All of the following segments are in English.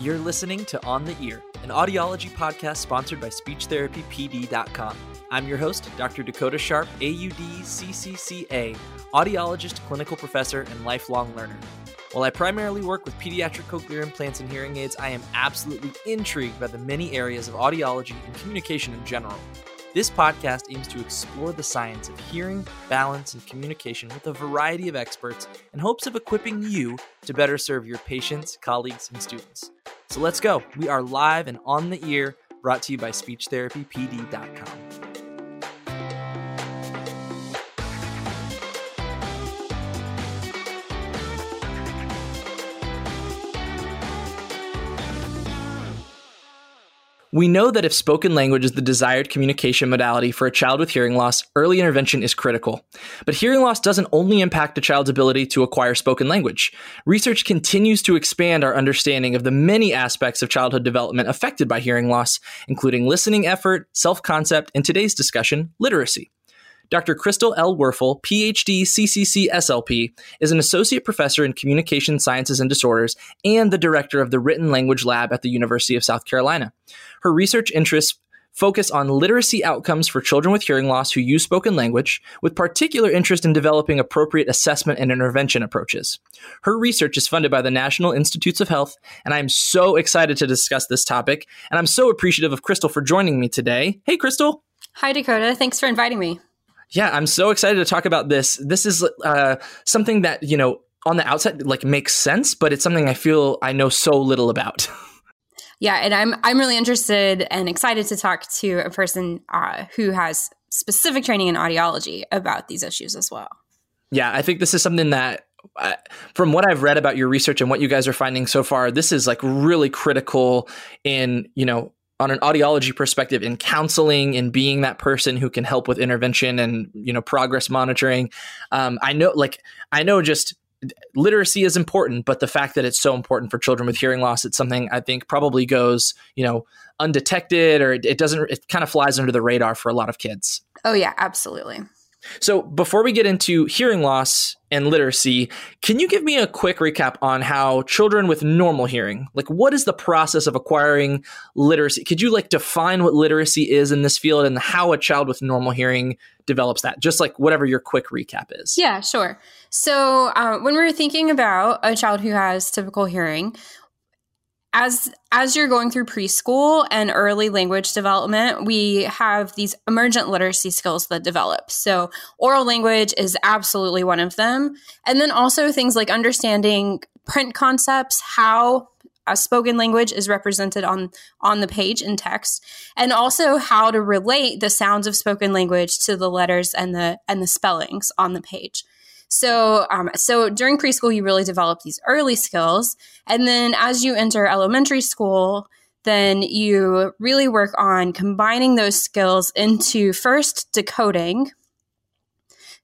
You're listening to On the Ear, an audiology podcast sponsored by SpeechTherapyPD.com. I'm your host, Dr. Dakota Sharp, AUD CCCA, audiologist, clinical professor, and lifelong learner. While I primarily work with pediatric cochlear implants and hearing aids, I am absolutely intrigued by the many areas of audiology and communication in general. This podcast aims to explore the science of hearing, balance, and communication with a variety of experts in hopes of equipping you to better serve your patients, colleagues, and students. So let's go. We are live and on the ear, brought to you by SpeechTherapyPD.com. We know that if spoken language is the desired communication modality for a child with hearing loss, early intervention is critical. But hearing loss doesn't only impact a child's ability to acquire spoken language. Research continues to expand our understanding of the many aspects of childhood development affected by hearing loss, including listening effort, self concept, and today's discussion, literacy. Dr. Krystal L. Werfel, PhD, CCC SLP, is an associate professor in communication sciences and disorders and the director of the Written Language Lab at the University of South Carolina. Her research interests focus on literacy outcomes for children with hearing loss who use spoken language, with particular interest in developing appropriate assessment and intervention approaches. Her research is funded by the National Institutes of Health, and I'm so excited to discuss this topic. And I'm so appreciative of Krystal for joining me today. Hey, Krystal. Hi, Dakota. Thanks for inviting me. Yeah, I'm so excited to talk about this. This is uh, something that, you know, on the outside like makes sense, but it's something I feel I know so little about. Yeah, and I'm I'm really interested and excited to talk to a person uh, who has specific training in audiology about these issues as well. Yeah, I think this is something that uh, from what I've read about your research and what you guys are finding so far, this is like really critical in, you know, on an audiology perspective in counseling and being that person who can help with intervention and you know progress monitoring um, i know like i know just literacy is important but the fact that it's so important for children with hearing loss it's something i think probably goes you know undetected or it, it doesn't it kind of flies under the radar for a lot of kids. Oh yeah absolutely so, before we get into hearing loss and literacy, can you give me a quick recap on how children with normal hearing, like what is the process of acquiring literacy? Could you like define what literacy is in this field and how a child with normal hearing develops that? Just like whatever your quick recap is. Yeah, sure. So, uh, when we're thinking about a child who has typical hearing, as as you're going through preschool and early language development we have these emergent literacy skills that develop. So oral language is absolutely one of them. And then also things like understanding print concepts how a spoken language is represented on on the page in text and also how to relate the sounds of spoken language to the letters and the and the spellings on the page so, um, so during preschool, you really develop these early skills, and then as you enter elementary school, then you really work on combining those skills into first decoding.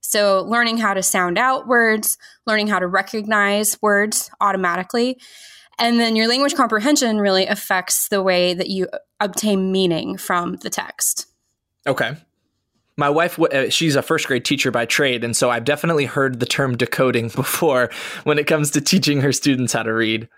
So, learning how to sound out words, learning how to recognize words automatically. And then your language comprehension really affects the way that you obtain meaning from the text. Okay my wife uh, she's a first grade teacher by trade and so i've definitely heard the term decoding before when it comes to teaching her students how to read.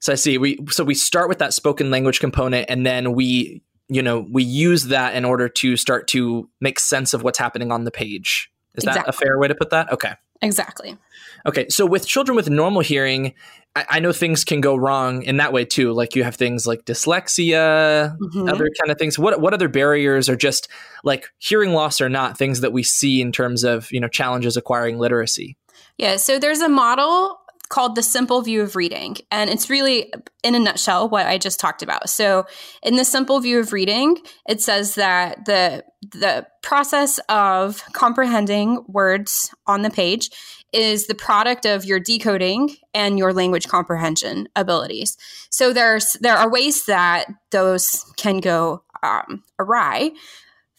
So i see we so we start with that spoken language component and then we you know we use that in order to start to make sense of what's happening on the page. Is exactly. that a fair way to put that? Okay exactly okay so with children with normal hearing I, I, know things can go wrong in that way too. Like you have things like dyslexia, mm-hmm. other kind of things. What what other barriers are just like hearing loss or not things that we see in terms of you know challenges acquiring literacy? Yeah, so there's a model called the simple view of reading and it's really in a nutshell what i just talked about so in the simple view of reading it says that the the process of comprehending words on the page is the product of your decoding and your language comprehension abilities. So there's there are ways that those can go um, awry.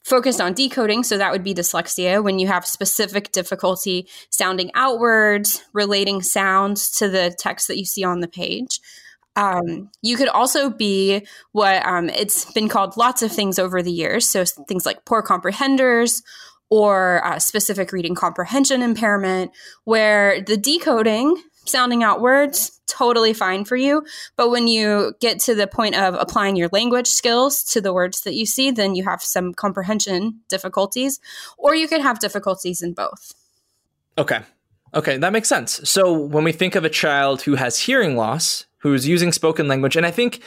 Focused on decoding, so that would be dyslexia when you have specific difficulty sounding outwards, relating sounds to the text that you see on the page. Um, you could also be what um, it's been called lots of things over the years. So things like poor comprehenders or specific reading comprehension impairment, where the decoding sounding out words, totally fine for you. But when you get to the point of applying your language skills to the words that you see, then you have some comprehension difficulties, or you could have difficulties in both. Okay. Okay, that makes sense. So when we think of a child who has hearing loss, who's using spoken language, and I think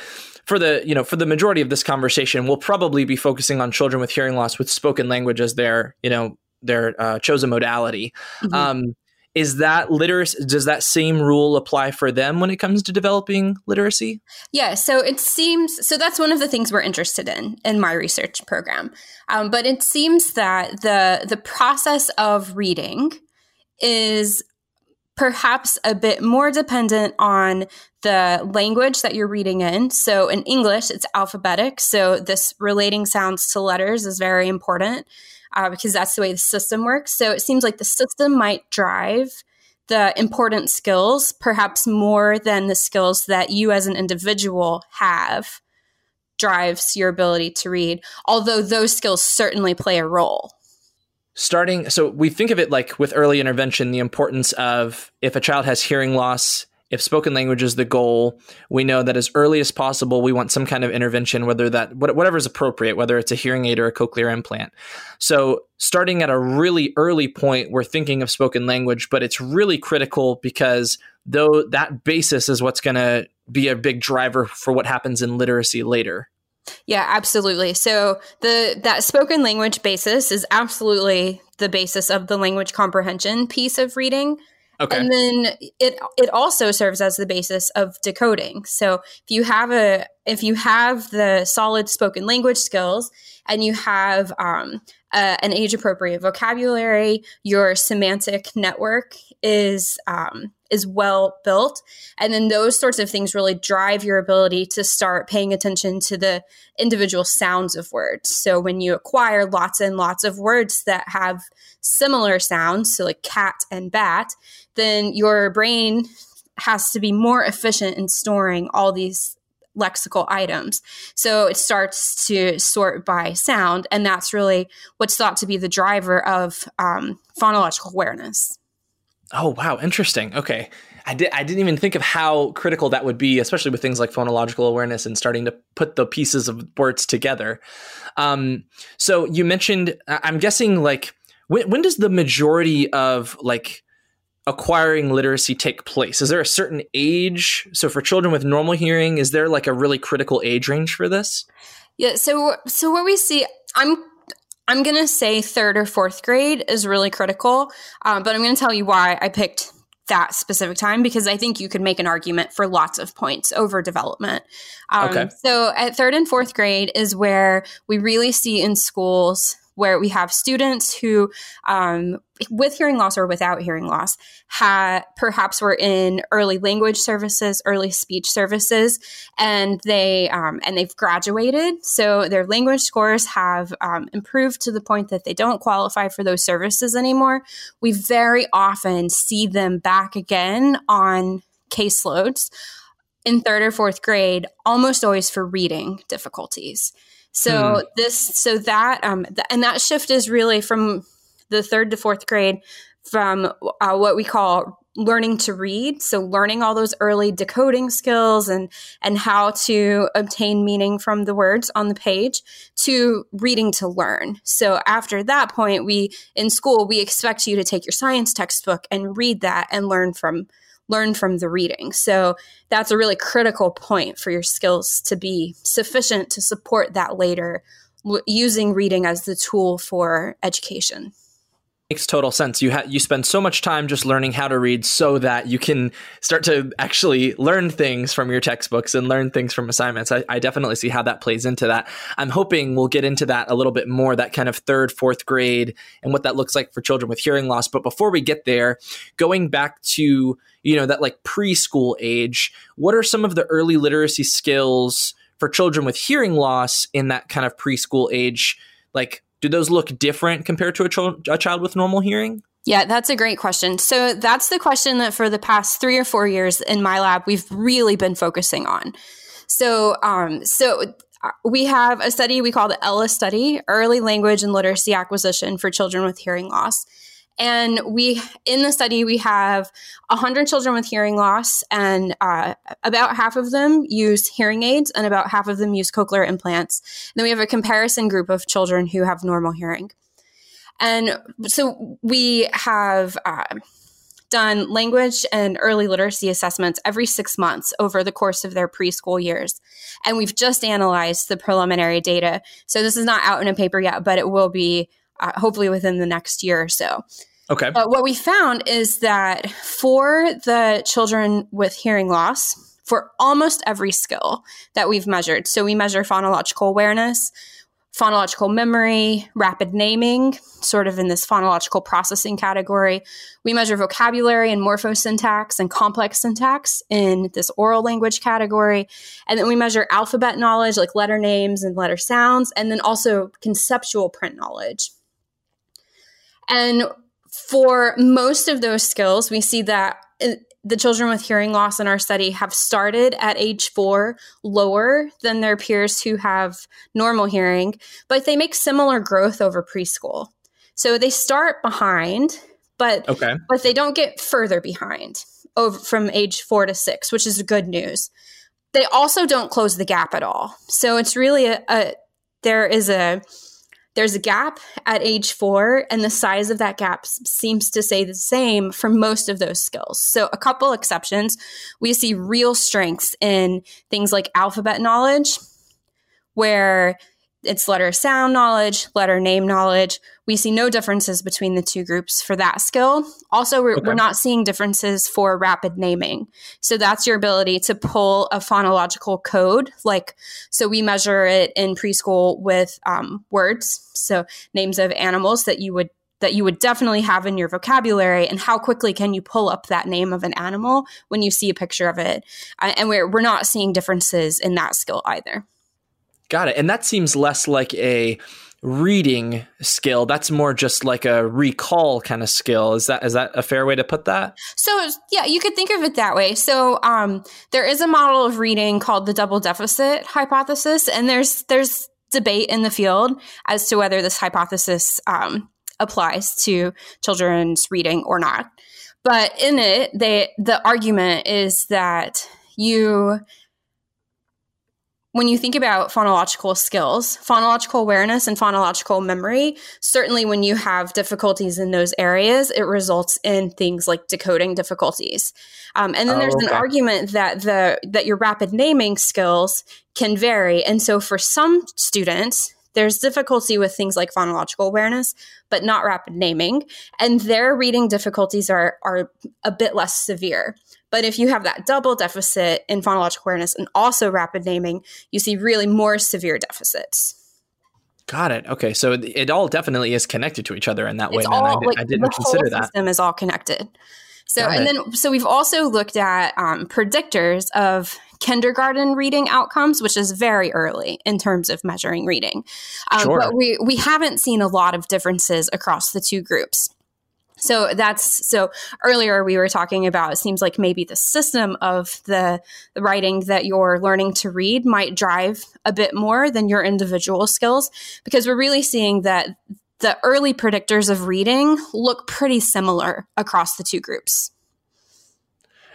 for the you know for the majority of this conversation, we'll probably be focusing on children with hearing loss with spoken language as their you know their uh, chosen modality. Mm-hmm. Um, is that literacy does that same rule apply for them when it comes to developing literacy yeah so it seems so that's one of the things we're interested in in my research program um, but it seems that the the process of reading is perhaps a bit more dependent on the language that you're reading in. So in English, it's alphabetic. So this relating sounds to letters is very important uh, because that's the way the system works. So it seems like the system might drive the important skills perhaps more than the skills that you as an individual have drives your ability to read, although those skills certainly play a role starting so we think of it like with early intervention the importance of if a child has hearing loss if spoken language is the goal we know that as early as possible we want some kind of intervention whether that whatever is appropriate whether it's a hearing aid or a cochlear implant so starting at a really early point we're thinking of spoken language but it's really critical because though that basis is what's going to be a big driver for what happens in literacy later yeah, absolutely. So the that spoken language basis is absolutely the basis of the language comprehension piece of reading. Okay. And then it it also serves as the basis of decoding. So if you have a if you have the solid spoken language skills and you have um, an age appropriate vocabulary, your semantic network is um, is well built, and then those sorts of things really drive your ability to start paying attention to the individual sounds of words. So when you acquire lots and lots of words that have similar sounds, so like cat and bat, then your brain has to be more efficient in storing all these lexical items. So it starts to sort by sound, and that's really what's thought to be the driver of um, phonological awareness. Oh wow, interesting. Okay. I, did, I didn't even think of how critical that would be, especially with things like phonological awareness and starting to put the pieces of words together. Um, so you mentioned, I'm guessing, like, when, when does the majority of like acquiring literacy take place? Is there a certain age? So for children with normal hearing, is there like a really critical age range for this? Yeah. So so what we see, I'm I'm gonna say third or fourth grade is really critical, um, but I'm gonna tell you why I picked that specific time because I think you could make an argument for lots of points over development. Um, okay. So at third and fourth grade is where we really see in schools where we have students who, um, with hearing loss or without hearing loss, ha- perhaps were in early language services, early speech services, and they um, and they've graduated. So their language scores have um, improved to the point that they don't qualify for those services anymore. We very often see them back again on caseloads in third or fourth grade, almost always for reading difficulties. So hmm. this, so that, um, th- and that shift is really from the third to fourth grade from uh, what we call learning to read so learning all those early decoding skills and and how to obtain meaning from the words on the page to reading to learn so after that point we in school we expect you to take your science textbook and read that and learn from learn from the reading. So that's a really critical point for your skills to be sufficient to support that later, using reading as the tool for education makes total sense. You ha- you spend so much time just learning how to read so that you can start to actually learn things from your textbooks and learn things from assignments. I, I, definitely see how that plays into that. I'm hoping we'll get into that a little bit more, that kind of third, fourth grade and what that looks like for children with hearing loss. But before we get there, going back to, you know, that like preschool age, what are some of the early literacy skills for children with hearing loss in that kind of preschool age? Like do those look different compared to a, ch- a child with normal hearing? Yeah, that's a great question. So that's the question that for the past three or four years in my lab we've really been focusing on. So, um, so uh, we have a study we call the ELLA study, Early Language and Literacy Acquisition for Children with Hearing Loss. And we, in the study, we have 100 children with hearing loss, and uh, about half of them use hearing aids, and about half of them use cochlear implants. And then we have a comparison group of children who have normal hearing. And so we have. Uh, done language and early literacy assessments every six months over the course of their preschool years. And we've just analyzed the preliminary data. So this is not out in a paper yet, but it will be uh, hopefully within the next year or so. Okay. But what we found is that for the children with hearing loss, for almost every skill that we've measured, so we measure phonological awareness, phonological memory, rapid naming, sort of in this phonological processing category. We measure vocabulary and morphosyntax and complex syntax in this oral language category. And then we measure alphabet knowledge, like letter names and letter sounds, and then also conceptual print knowledge. And for most of those skills, we see that uh, the children with hearing loss in our study have started at age four lower than their peers who have normal hearing, but they make similar growth over preschool. So they start behind, but okay. but they don't get further behind over from age four to six, which is good news. They also don't close the gap at all. So it's really a, a there is a there's a gap at age four, and the size of that gap seems to stay the same for most of those skills. So, a couple exceptions, we see real strengths in things like alphabet knowledge, where it's letter sound knowledge, letter name knowledge. We see no differences between the two groups for that skill. Also, we're, okay. we're, not seeing differences for rapid naming. So that's your ability to pull a phonological code. Like, so we measure it in preschool with um, words, so names of animals that you would that you would definitely have in your vocabulary and how quickly can you pull up that name of an animal when you see a picture of it uh, and we're, we're not seeing differences in that skill either Got it. And that seems less like a reading skill. That's more just like a recall kind of skill. Is that is that a fair way to put that? So yeah, you could think of it that way. So um, there is a model of reading called the double deficit hypothesis, and there's there's debate in the field as to whether this hypothesis um, applies to children's reading or not. But in it, they the argument is that you when you think about phonological skills, phonological awareness and phonological memory, certainly when you have difficulties in those areas, it results in things like decoding difficulties. Um, and then oh, there's okay. an argument that the that your rapid naming skills can vary. And so for some students, there's difficulty with things like phonological awareness, but not rapid naming, and their reading difficulties are are a bit less severe. But if you have that double deficit in phonological awareness and also rapid naming, you see really more severe deficits. Got it. Okay, so it all definitely is connected to each other in that it's way. All, I, like, I, didn't consider that. System is all connected. So, Got and it. then so we've also looked at um, predictors of kindergarten reading outcomes, which is very early in terms of measuring reading. Um, sure. But we we haven't seen a lot of differences across the two groups. So that's so earlier we were talking about it seems like maybe the system of the, writing that you're learning to read might drive a bit more than your individual skills because we're really seeing that the early predictors of reading look pretty similar across the two groups.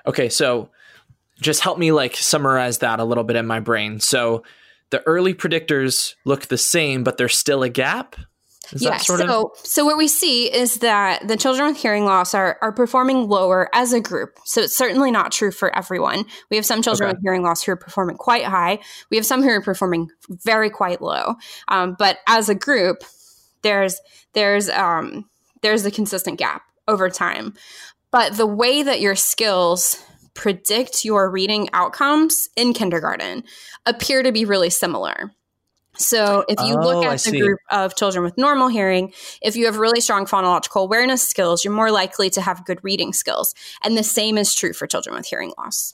Okay, so just help me like summarize that a little bit in my brain. So the early predictors look the same but there's still a gap? Is yeah. Sort of- so, so what we see is that the children with hearing loss are are performing lower as a group. So it's certainly not true for everyone. We have some children okay. with hearing loss who are performing quite high. We have some who are performing very quite low. Um, but as a group, there's there's um, there's a consistent gap over time. But the way that your skills predict your reading outcomes in kindergarten appear to be really similar. So, if you oh, look at the group of children with normal hearing, if you have really strong phonological awareness skills, you're more likely to have good reading skills. And the same is true for children with hearing loss.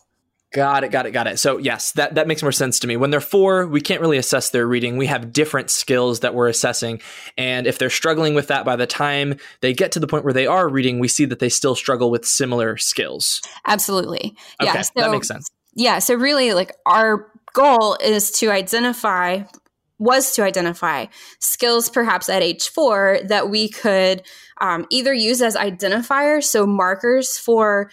Got it, got it, got it. So, yes, that, that makes more sense to me. When they're four, we can't really assess their reading. We have different skills that we're assessing. And if they're struggling with that by the time they get to the point where they are reading, we see that they still struggle with similar skills. Absolutely. Okay, yeah. So, that makes sense. Yeah. So, really, like our goal is to identify was to identify skills perhaps at age four that we could um, either use as identifiers, so markers for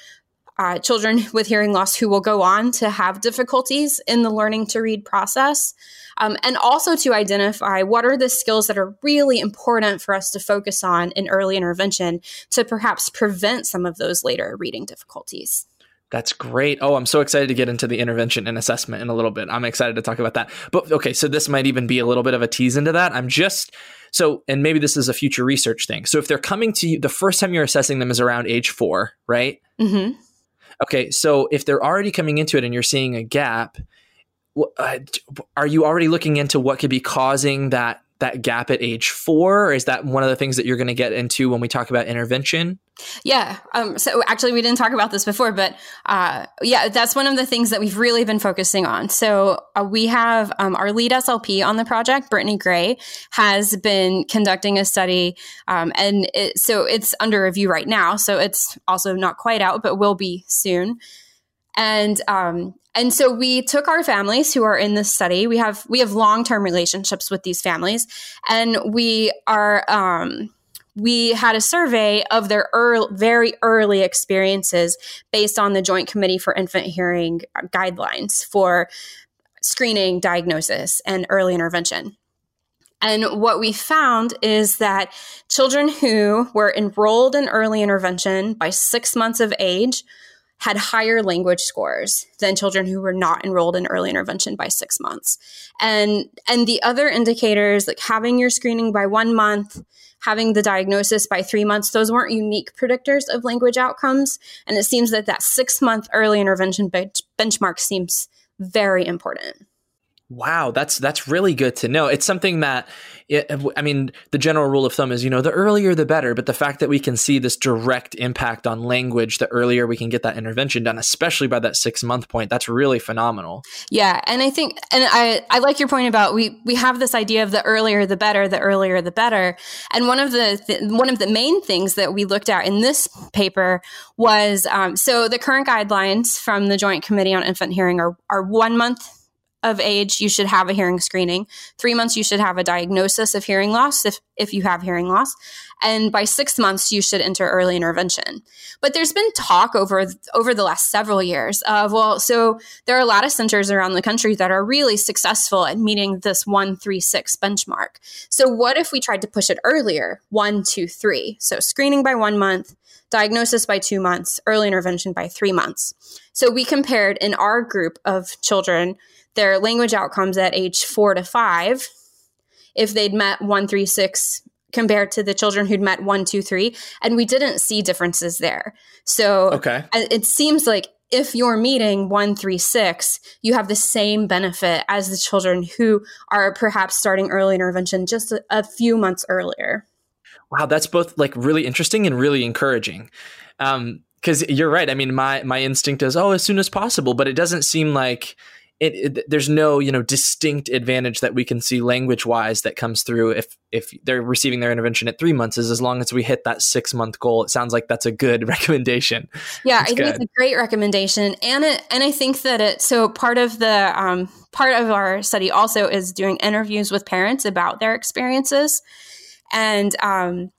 uh, children with hearing loss who will go on to have difficulties in the learning to read process, um, and also to identify what are the skills that are really important for us to focus on in early intervention to perhaps prevent some of those later reading difficulties. That's great. Oh, I'm so excited to get into the intervention and assessment in a little bit. I'm excited to talk about that. But okay, so this might even be a little bit of a tease into that. I'm just so, and maybe this is a future research thing. So, if they're coming to you, the first time you're assessing them is around age four, right? Mm-hmm. Okay, so if they're already coming into it and you're seeing a gap, uh, are you already looking into what could be causing that that gap at age four? Or is that one of the things that you're going to get into when we talk about intervention? Yeah. Um, so actually, we didn't talk about this before, but uh, yeah, that's one of the things that we've really been focusing on. So uh, we have um, our lead SLP on the project, Brittany Gray, has been conducting a study, um, and it, so it's under review right now. So it's also not quite out, but will be soon. And um, and so we took our families who are in this study. We have we have long term relationships with these families, and we are um, we had a survey of their early, very early experiences based on the Joint Committee for Infant Hearing guidelines for screening, diagnosis, and early intervention. And what we found is that children who were enrolled in early intervention by six months of age had higher language scores than children who were not enrolled in early intervention by six months. And, and the other indicators, like having your screening by one month, having the diagnosis by three months, those weren't unique predictors of language outcomes. And it seems that that six month early intervention bench- benchmark seems very important. Wow, that's that's really good to know. It's something that it, I mean, the general rule of thumb is, you know, the earlier the better, but the fact that we can see this direct impact on language, the earlier we can get that intervention done, especially by that 6-month point, that's really phenomenal. Yeah, and I think and I I like your point about we we have this idea of the earlier the better, the earlier the better. And one of the th- one of the main things that we looked at in this paper was um, so the current guidelines from the Joint Committee on Infant Hearing are are 1 month of age, you should have a hearing screening. Three months, you should have a diagnosis of hearing loss if, if you have hearing loss. And by six months, you should enter early intervention. But there's been talk over, over the last several years of, well, so there are a lot of centers around the country that are really successful at meeting this one, three, six benchmark. So what if we tried to push it earlier? One, two, three. So screening by one month, diagnosis by two months, early intervention by three months. So we compared in our group of children their language outcomes at age four to five if they'd met one, three, six compared to the children who'd met one, two, three. And we didn't see differences there. So okay. it seems like if you're meeting one, three, six, you have the same benefit as the children who are perhaps starting early intervention just a, a few months earlier. Wow, that's both like really interesting and really encouraging. Um, because you're right. I mean, my my instinct is oh, as soon as possible, but it doesn't seem like it, it, there's no you know distinct advantage that we can see language wise that comes through if if they're receiving their intervention at three months is as long as we hit that six month goal it sounds like that's a good recommendation yeah i think good. it's a great recommendation and it and i think that it so part of the um, part of our study also is doing interviews with parents about their experiences and um,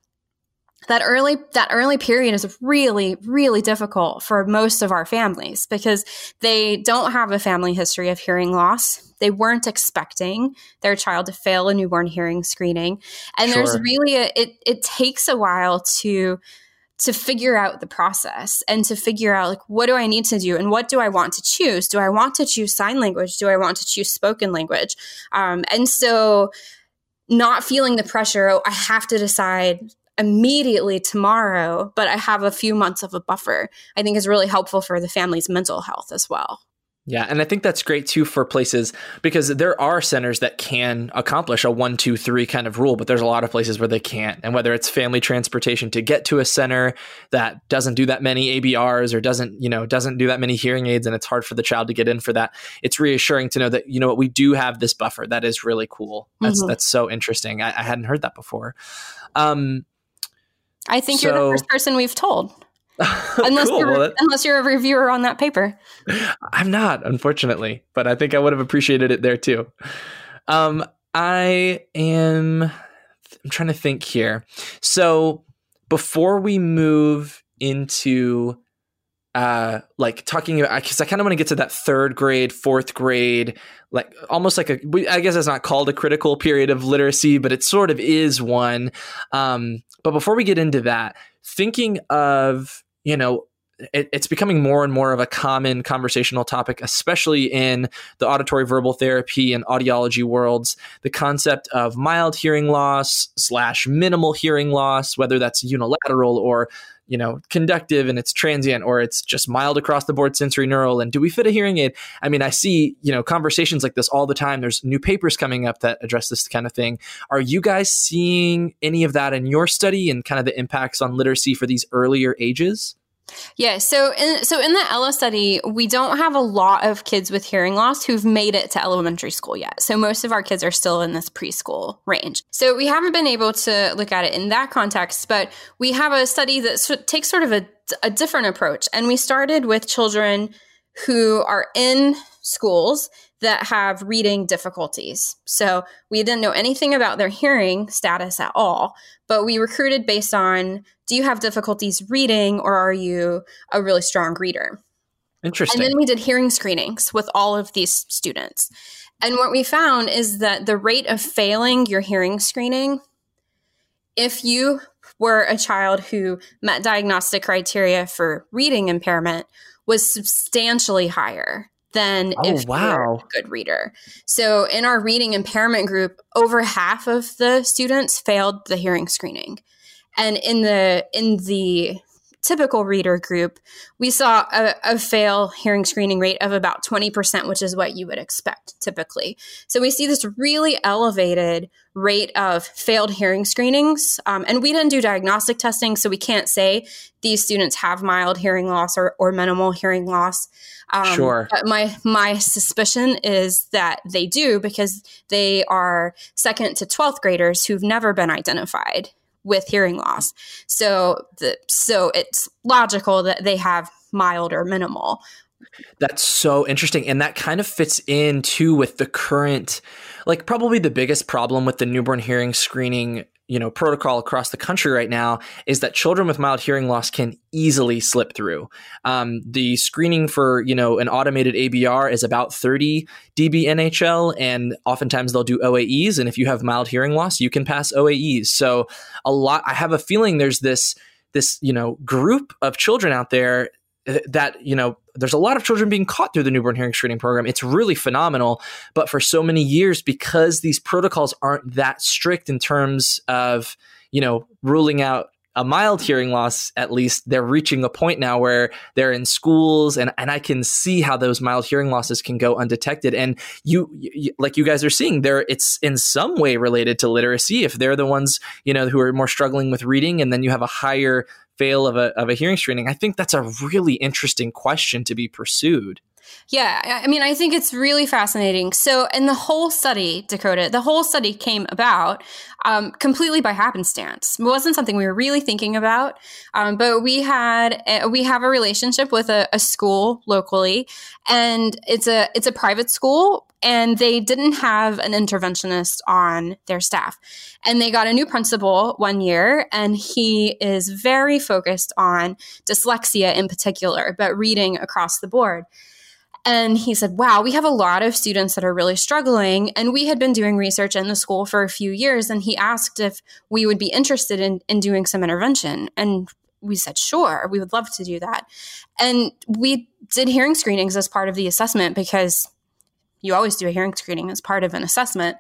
that early that early period is really really difficult for most of our families because they don't have a family history of hearing loss. They weren't expecting their child to fail a newborn hearing screening. And sure. there's really a, it it takes a while to to figure out the process and to figure out like what do i need to do and what do i want to choose? Do i want to choose sign language? Do i want to choose spoken language? Um, and so not feeling the pressure oh, i have to decide immediately tomorrow, but I have a few months of a buffer, I think is really helpful for the family's mental health as well. Yeah, and I think that's great too for places because there are centers that can accomplish a one, two, three kind of rule, but there's a lot of places where they can't. And whether it's family transportation to get to a center that doesn't do that many ABRs or doesn't, you know, doesn't do that many hearing aids and it's hard for the child to get in for that, it's reassuring to know that, you know what, we do have this buffer. That is really cool. That's mm-hmm. that's so interesting. I, I hadn't heard that before. Um, I think so, you're the first person we've told. unless cool. you're well, that, unless you're a reviewer on that paper. I'm not, unfortunately, but I think I would have appreciated it there too. Um, I am I'm trying to think here. So before we move into uh like talking about because i kind of want to get to that third grade fourth grade like almost like a i guess it's not called a critical period of literacy but it sort of is one um but before we get into that thinking of you know it, it's becoming more and more of a common conversational topic, especially in the auditory verbal therapy and audiology worlds. The concept of mild hearing loss slash minimal hearing loss, whether that's unilateral or you know, conductive and it's transient or it's just mild across the board sensorineural. And do we fit a hearing aid? I mean, I see, you know, conversations like this all the time. There's new papers coming up that address this kind of thing. Are you guys seeing any of that in your study and kind of the impacts on literacy for these earlier ages? Yeah, so in so in the Ella study, we don't have a lot of kids with hearing loss who've made it to elementary school yet. So most of our kids are still in this preschool range. So we haven't been able to look at it in that context, but we have a study that takes sort of a, a different approach, and we started with children who are in schools that have reading difficulties. So we didn't know anything about their hearing status at all, but we recruited based on do you have difficulties reading or are you a really strong reader? Interesting. And then we did hearing screenings with all of these students. And what we found is that the rate of failing your hearing screening, if you were a child who met diagnostic criteria for reading impairment, was substantially higher than oh, if wow. you're a good reader. So in our reading impairment group, over half of the students failed the hearing screening. And in the in the typical reader group, we saw a, a, fail hearing screening rate of about 20%, which is what you would expect typically. So we see this really elevated rate of failed hearing screenings. Um, and we didn't do diagnostic testing, so we can't say these students have mild hearing loss or, or minimal hearing loss. Um, sure. But my my suspicion is that they do because they are second to twelfth graders who've never been identified with hearing loss. So the so it's logical that they have mild or minimal. That's so interesting. And that kind of fits in too with the current, like, probably the biggest problem with the newborn hearing screening you know protocol across the country right now is that children with mild hearing loss can easily slip through. Um, the screening for you know an automated ABR is about 30 dB NHL, and oftentimes they'll do OAEs. And if you have mild hearing loss, you can pass OAEs. So a lot. I have a feeling there's this this you know group of children out there that you know there's a lot of children being caught through the newborn hearing screening program. It's really phenomenal. But for so many years because these protocols aren't that strict in terms of you know ruling out a mild hearing loss at least they're reaching a point now where they're in schools and, and i can see how those mild hearing losses can go undetected. And you, you, like you guys are seeing there it's in some way related to literacy. If they're the ones you know who are more struggling with reading and then you have a higher fail of a, of a hearing screening? I think that's a really interesting question to be pursued. Yeah, I mean, I think it's really fascinating. So, in the whole study, Dakota, the whole study came about um, completely by happenstance. It wasn't something we were really thinking about, um, but we had a, we have a relationship with a, a school locally, and it's a it's a private school and they didn't have an interventionist on their staff. And they got a new principal one year, and he is very focused on dyslexia in particular, but reading across the board. And he said, Wow, we have a lot of students that are really struggling. And we had been doing research in the school for a few years. And he asked if we would be interested in, in doing some intervention. And we said, Sure, we would love to do that. And we did hearing screenings as part of the assessment because you always do a hearing screening as part of an assessment.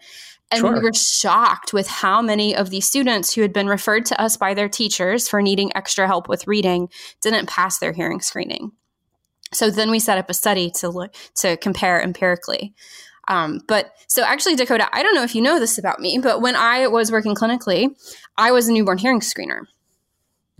And sure. we were shocked with how many of these students who had been referred to us by their teachers for needing extra help with reading didn't pass their hearing screening. So then we set up a study to look to compare empirically. Um, but so actually, Dakota, I don't know if you know this about me, but when I was working clinically, I was a newborn hearing screener.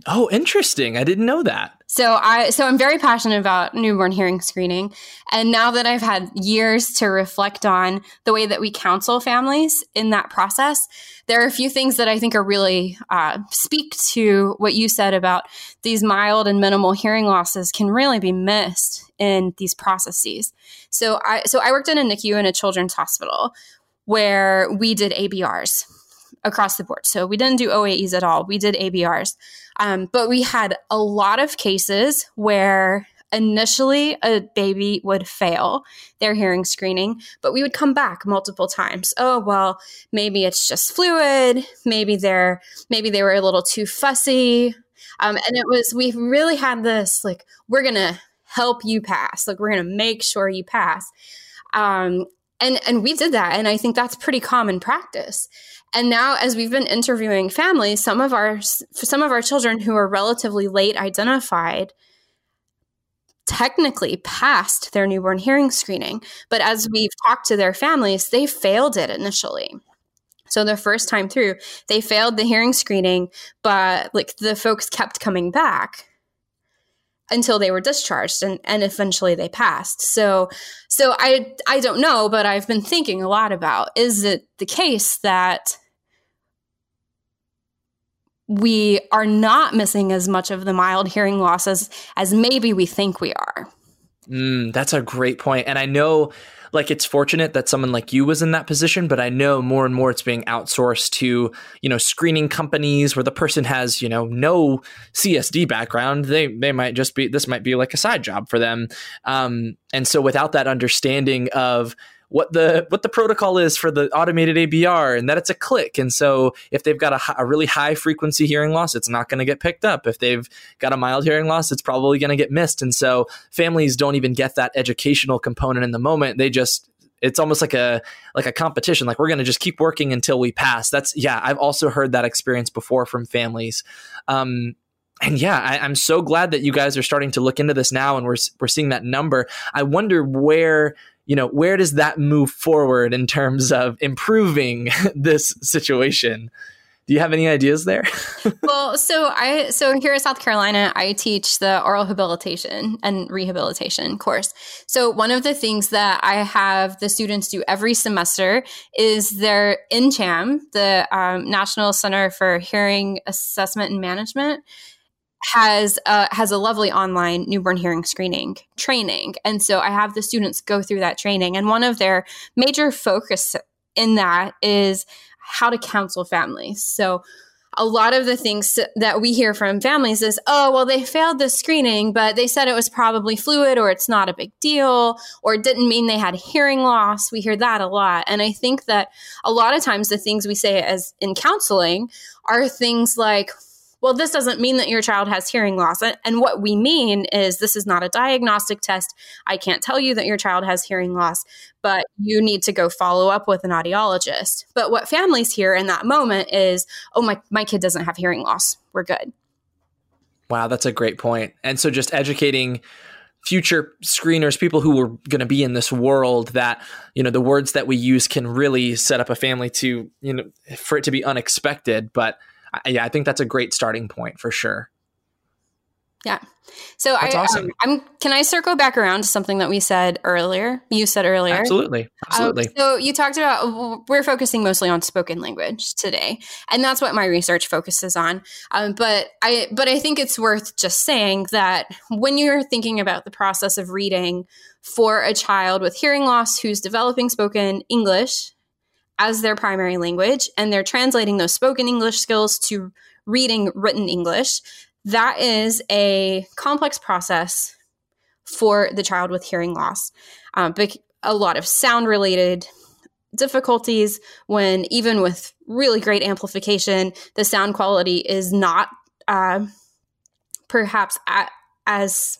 Oh, interesting. I didn't know that. So I so I'm very passionate about newborn hearing screening. And now that I've had years to reflect on the way that we counsel families in that process, there are a few things that I think are really uh, speak to what you said about these mild and minimal hearing losses can really be missed in these processes. So I so I worked in a NICU in a children's hospital where we did ABRs across the board. So we didn't do OAEs at all. We did ABRs. Um, but we had a lot of cases where initially a baby would fail their hearing screening, but we would come back multiple times. Oh, well, maybe it's just fluid. Maybe they're, maybe they were a little too fussy. Um, and it was, we really had this like, we're going to help you pass. Like, we're going to make sure you pass. Um, and and we did that and i think that's pretty common practice and now as we've been interviewing families some of our some of our children who are relatively late identified technically passed their newborn hearing screening. But as we've talked to their families, they failed it initially. So the first time through, they failed the hearing screening, but like the folks kept coming back until they were discharged and, and eventually they passed. So so I I don't know, but I've been thinking a lot about is it the case that we are not missing as much of the mild hearing loss as, as maybe we think we are. Mm, that's a great point. And I know like it's fortunate that someone like you was in that position, but I know more and more it's being outsourced to, you know, screening companies where the person has, you know, no CSD background. They they might just be this might be like a side job for them. Um, and so without that understanding of what the what the protocol is for the automated ABR and that it's a click. And so if they've got a, a really high frequency hearing loss, it's not going to get picked up. If they've got a mild hearing loss, it's probably going to get missed. And so families don't even get that educational component in the moment. They just it's almost like a like a competition like we're going to just keep working until we pass that's yeah i've also heard that experience before from families um, and yeah, I, am so glad that you guys are starting to look into this now, and we're we're seeing that number. I wonder where you know, where does that move forward in terms of improving this situation? Do you have any ideas there? well, so I so here in South Carolina, I teach the oral habilitation and rehabilitation course. So one of the things that I have the students do every semester is their NCHAM, the um, National Center for Hearing Assessment and Management has uh, has a lovely online newborn hearing screening training, and so I have the students go through that training. And one of their major focus in that is how to counsel families. So a lot of the things that we hear from families is, oh, well, they failed the screening, but they said it was probably fluid or it's not a big deal or it didn't mean they had hearing loss. We hear that a lot. And I think that a lot of times the things we say as in counseling are things like, well, this doesn't mean that your child has hearing loss. And what we mean is this is not a diagnostic test. I can't tell you that your child has hearing loss, but you need to go follow up with an audiologist. But what families hear in that moment is, oh, my, my kid doesn't have hearing loss. We're good. Wow, that's a great point. And so just educating future screeners, people who are going to be in this world that, you know, the words that we use can really set up a family to, you know, for it to be unexpected. But yeah, I think that's a great starting point for sure. Yeah. So That's I, um, awesome. um, I'm. Can I circle back around to something that we said earlier? You said earlier. Absolutely. Absolutely. Um, so you talked about we're focusing mostly on spoken language today, and that's what my research focuses on. Um, but I, but I think it's worth just saying that when you're thinking about the process of reading for a child with hearing loss who's developing spoken English as their primary language and they're translating those spoken English skills to reading written English, that is a complex process for the child with hearing loss. Um, a lot of sound related difficulties when even with really great amplification, the sound quality is not uh, perhaps at, as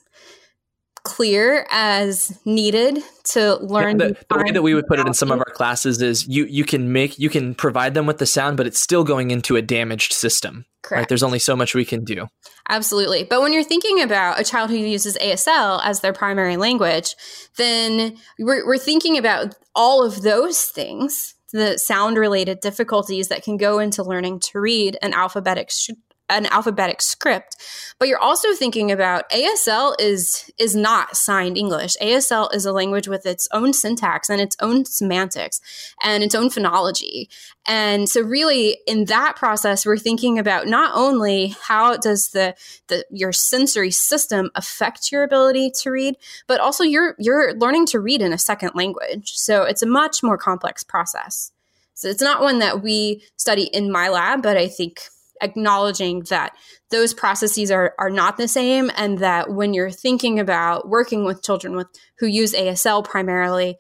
clear as needed to learn yeah, the, the way that we would put it in some of our classes is you you can make you can provide them with the sound but it's still going into a damaged system Correct. right there's only so much we can do. Absolutely. But when you're thinking about a child who uses asl as their primary language then we're, we're thinking about all of those things the sound related difficulties that can go into learning to read an alphabetic sh- an alphabetic script but you're also thinking about ASL is is not signed English. ASL is a language with its own syntax and its own semantics and its own phonology. And so really in that process we're thinking about not only how does the the your sensory system affect your ability to read, but also you're you're learning to read in a second language. So it's a much more complex process So it's not one that we study in my lab, but I think acknowledging that those processes are, are not the same and that when you're thinking about working with children with who use ASL primarily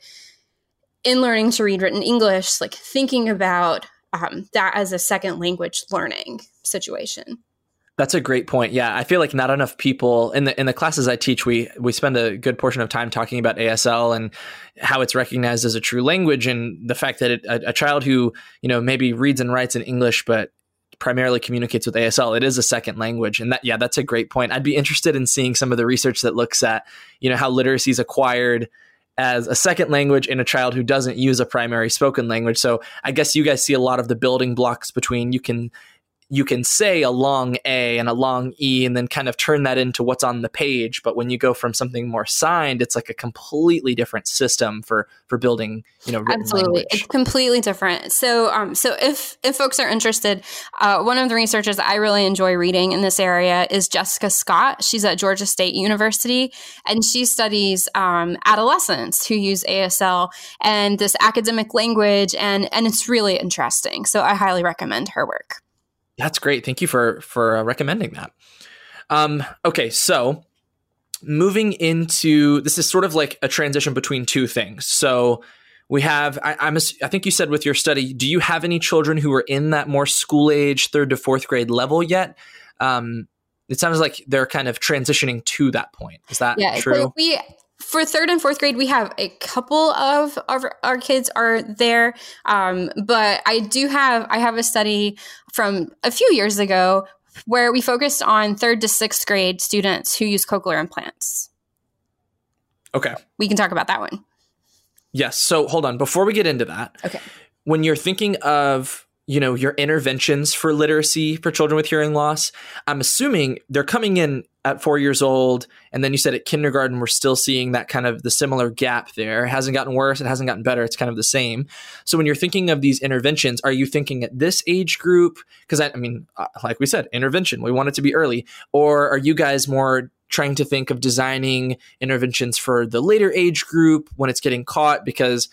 in learning to read written English, like thinking about um, that as a second language learning situation. That's a great point. Yeah, I feel like not enough people in the in the classes I teach, we we spend a good portion of time talking about ASL and how it's recognized as a true language, and the fact that it, a, a child who you know maybe reads and writes in English but primarily communicates with ASL, it is a second language, and that yeah, that's a great point. I'd be interested in seeing some of the research that looks at you know how literacy is acquired as a second language in a child who doesn't use a primary spoken language. So I guess you guys see a lot of the building blocks between you can you can say a long A and a long E and then kind of turn that into what's on the page. But when you go from something more signed, it's like a completely different system for for building, you know, absolutely, language. it's completely different. So, um, so if if folks are interested, uh, one of the researchers I really enjoy reading in this area is Jessica Scott. She's at Georgia State University, and she studies um, adolescents who use ASL and this academic language, and and it's really interesting. So, I highly recommend her work. That's great. Thank you for for uh, recommending that. Um, okay, so moving into this is sort of like a transition between two things. So we have I, I'm a, I think you said with your study, do you have any children who are in that more school age third to fourth grade level yet? Um, it sounds like they're kind of transitioning to that point. Is that yeah, true? So we for third and fourth grade, we have a couple of our, our kids are there, um, but I do have I have a study from a few years ago where we focused on third to sixth grade students who use cochlear implants. Okay, we can talk about that one. Yes. So hold on before we get into that. Okay, when you're thinking of you know your interventions for literacy for children with hearing loss i'm assuming they're coming in at four years old and then you said at kindergarten we're still seeing that kind of the similar gap there. It hasn't gotten worse it hasn't gotten better it's kind of the same. So when you're thinking of these interventions are you thinking at this age group? Because I, I mean uh, like we said intervention we want it to be early. Or are you guys more trying to think of designing interventions for the later age group when it's getting caught? Because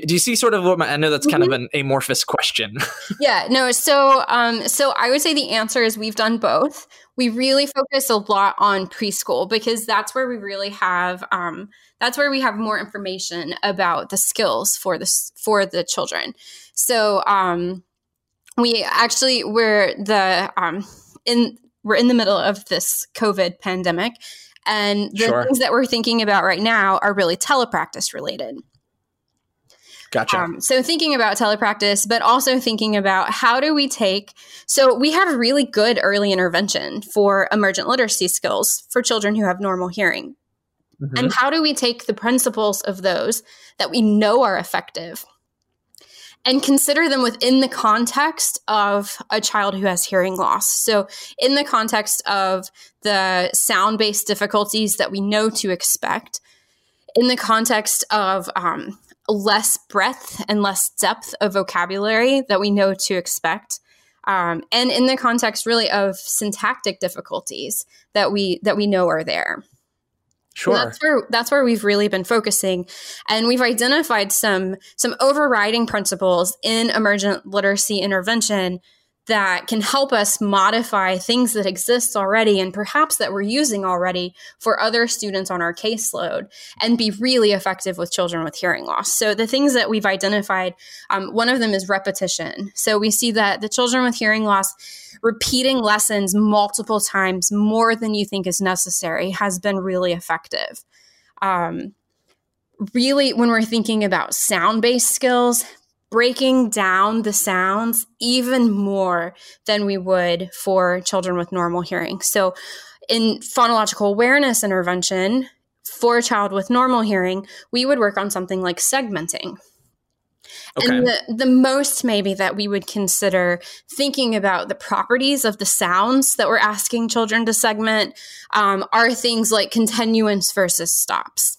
do you see sort of what my, I know that's kind mm-hmm. of an amorphous question. yeah, no. So, um, so I would say the answer is we've done both. We really focus a lot on preschool because that's where we really have, um, that's where we have more information about the skills for this for the children. So, um, we actually we're the um in we're in the middle of this COVID pandemic, and the sure. things that we're thinking about right now are really telepractice related. Gotcha. Um, so thinking about telepractice, but also thinking about how do we take, so we have really good early intervention for emergent literacy skills for children who have normal hearing. Mm-hmm. And how do we take the principles of those that we know are effective and consider them within the context of a child who has hearing loss. So, in the context of the sound based difficulties that we know to expect, in the context of um, less breadth and less depth of vocabulary that we know to expect. Um, and in the context really of syntactic difficulties that we that we know are there. Sure. that's where that's where we've really been focusing, and we've identified some some overriding principles in emergent literacy intervention that can help us modify things that exist already and perhaps that we're using already for other students on our caseload and be really effective with children with hearing loss. So, the things that we've identified, um, one of them is repetition. So, we see that the children with hearing loss repeating lessons multiple times more than you think is necessary has been really effective. Um, really, when we're thinking about sound based skills, breaking down the sounds even more than we would for children with normal hearing. So, in phonological awareness intervention for a child with normal hearing, we would work on something like segmenting. Okay. And the, the most maybe that we would consider thinking about the properties of the sounds that we're asking children to segment um, are things like continuance versus stops.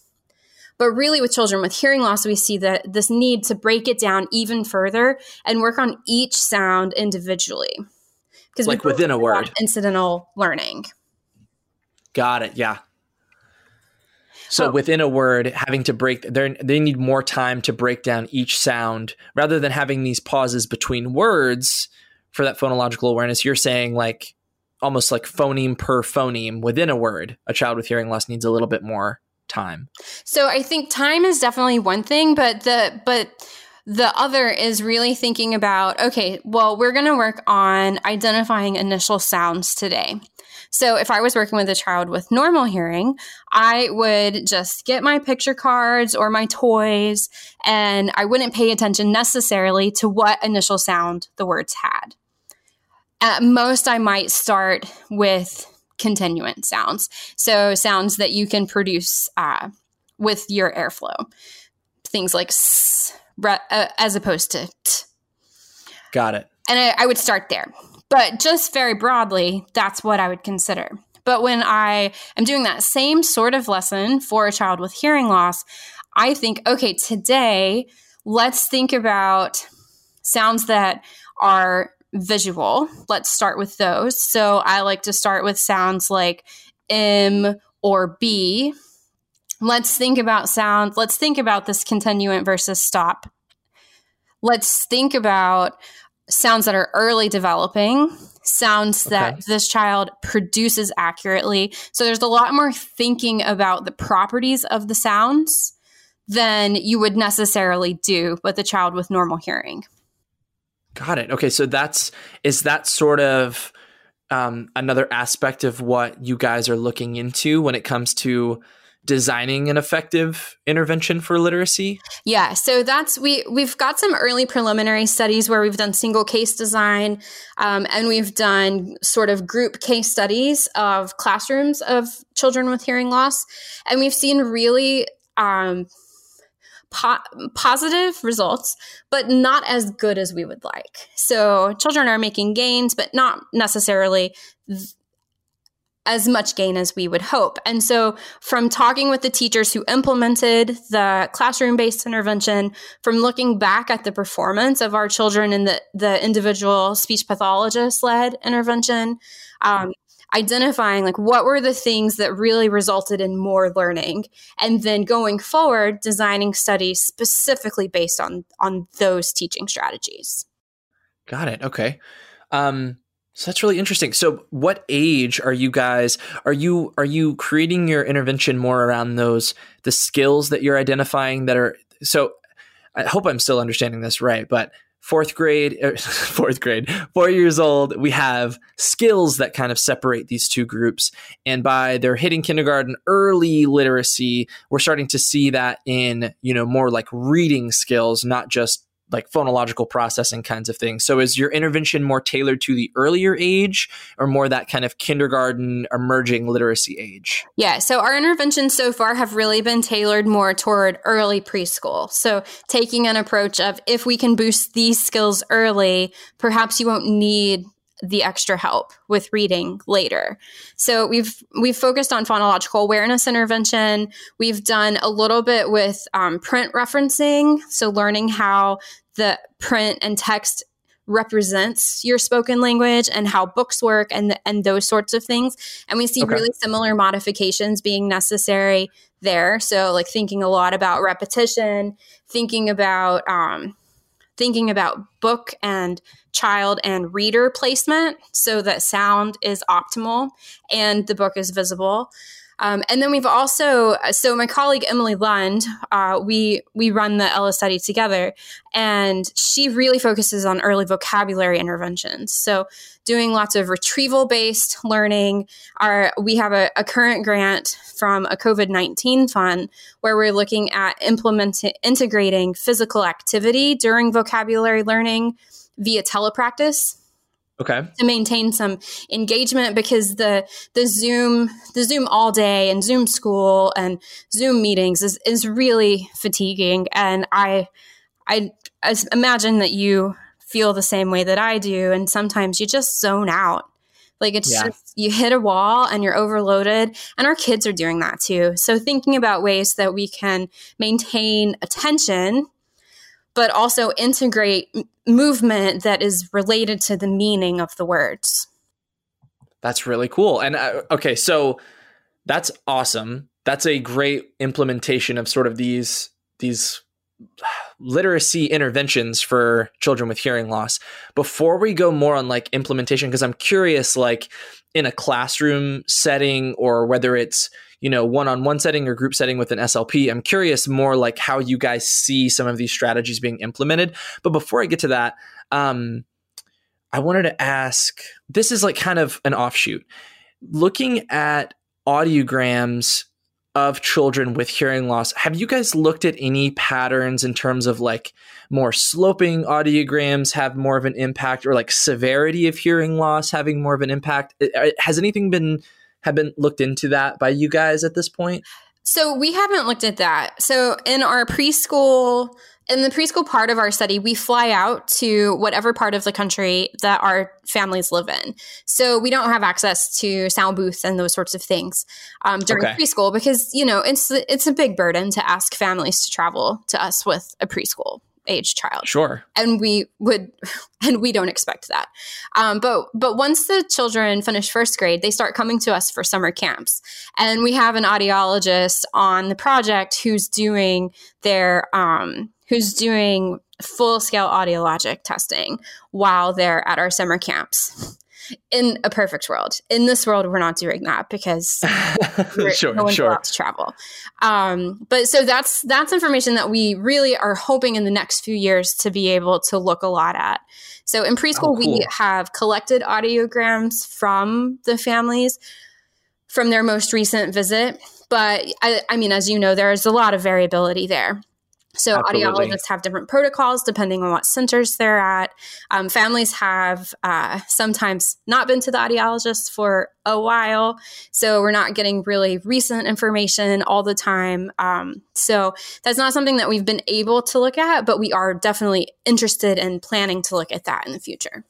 But really, with children with hearing loss, we see that this need to break it down even further and work on each sound individually. Because like within a word, incidental learning. Got it. Yeah. So oh. within a word, having to break, they they need more time to break down each sound rather than having these pauses between words for that phonological awareness. You're saying like almost like phoneme per phoneme within a word. A child with hearing loss needs a little bit more time. So I think time is definitely one thing, but the but the other is really thinking about okay, well, we're going to work on identifying initial sounds today. So if I was working with a child with normal hearing, I would just get my picture cards or my toys and I wouldn't pay attention necessarily to what initial sound the words had. At most, I might start with continuant sounds. So sounds that you can produce uh, with your airflow. Things like s, uh, as opposed to t. Got it. And I, I would start there. But just very broadly, that's what I would consider. But when I am doing that same sort of lesson for a child with hearing loss, I think, okay, today, let's think about sounds that are visual. Let's start with those. So I like to start with sounds like M or B. Let's think about sounds. Let's think about this continuant versus stop. Let's think about sounds that are early developing, sounds okay. that this child produces accurately. So there's a lot more thinking about the properties of the sounds than you would necessarily do with a child with normal hearing. Got it. Okay, so that's is that sort of um, another aspect of what you guys are looking into when it comes to designing an effective intervention for literacy? Yeah, so that's we we've got some early preliminary studies where we've done single case design, um, and we've done sort of group case studies of classrooms of children with hearing loss, and we've seen really. Um, po- positive results, but not as good as we would like. So children are making gains, but not necessarily th- as much gain as we would hope. And so, from talking with the teachers who implemented the classroom based intervention, from looking back at the performance of our children in the, the individual speech pathologist led intervention, um, identifying like what were the things that really resulted in more learning and then going forward designing studies specifically based on on those teaching strategies. Got it. Okay. Um so that's really interesting. So what age are you guys are you are you creating your intervention more around those the skills that you're identifying that are so i hope i'm still understanding this right but fourth grade, er, fourth grade, four years old, we have skills that kind of separate these two groups. And by they're hitting kindergarten early literacy, we're starting to see that in, you know, more like reading skills, not just like phonological processing kinds of things. So is your intervention more tailored to the earlier age or more that kind of kindergarten emerging literacy age? Yeah, so our interventions so far have really been tailored more toward early preschool. So taking an approach of if we can boost these skills early, perhaps you won't need the extra help with reading later. So we've we've focused on phonological awareness intervention. We've done a little bit with um, print referencing, so learning how the print and text represents your spoken language and how books work and the, and those sorts of things. And we see okay. really similar modifications being necessary there. So like thinking a lot about repetition, thinking about um, thinking about book and child and reader placement so that sound is optimal and the book is visible. Um, and then we've also, so my colleague Emily Lund, uh, we we run the Ella study together, and she really focuses on early vocabulary interventions. So doing lots of retrieval based learning. Our we have a, a current grant from a COVID nineteen fund where we're looking at implementing integrating physical activity during vocabulary learning via telepractice okay. to maintain some engagement because the the zoom the zoom all day and zoom school and zoom meetings is is really fatiguing. And i i, I imagine that you feel the same way that i do. And sometimes you just zone out. Like it's yeah. just you hit a wall and you're overloaded. And our kids are doing that too. So thinking about ways that we can maintain attention but also integrate movement that is related to the meaning of the words. That's really cool. And uh, okay, so that's awesome that's a great implementation of sort of these these literacy interventions for children with hearing loss. Before we go more on like implementation, because I'm curious, like in a classroom setting or whether it's you know one-on-one setting or group setting with an slp i'm curious more like how you guys see some of these strategies being implemented. But before i get to that um, i wanted to ask this is like kind of an offshoot. Looking at audiograms of children with hearing loss, have you guys looked at any patterns in terms of like more sloping audiograms have more of an impact or like severity of hearing loss having more of an impact? Has anything been have been looked into that by you guys at this point? So we haven't looked at that. So in our preschool in the preschool part of our study, we fly out to whatever part of the country that our families live in. So we don't have access to sound booths and those sorts of things um, during okay. preschool because you know it's it's a big burden to ask families to travel to us with a preschool age child. Sure. And we would, and we don't expect that. Um, but but once the children finish first grade, they start coming to us for summer camps, and we have an audiologist on the project who's doing their um, who's doing full scale audiologic testing while they're at our summer camps. In a perfect world, in this world, we're not doing that because sure, no one's sure. allowed to travel. Um, but so that's that's information that we really are hoping in the next few years to be able to look a lot at. So in preschool, oh, cool. we have collected audiograms from the families from their most recent visit. But I, I mean, as you know, there is a lot of variability there. So Absolutely. audiologists have different protocols depending on what centers they're at. Um, families have uh, sometimes not been to the audiologist for a while, so we're not getting really recent information all the time. Um, so that's not something that we've been able to look at, but we are definitely interested in planning to look at that in the future.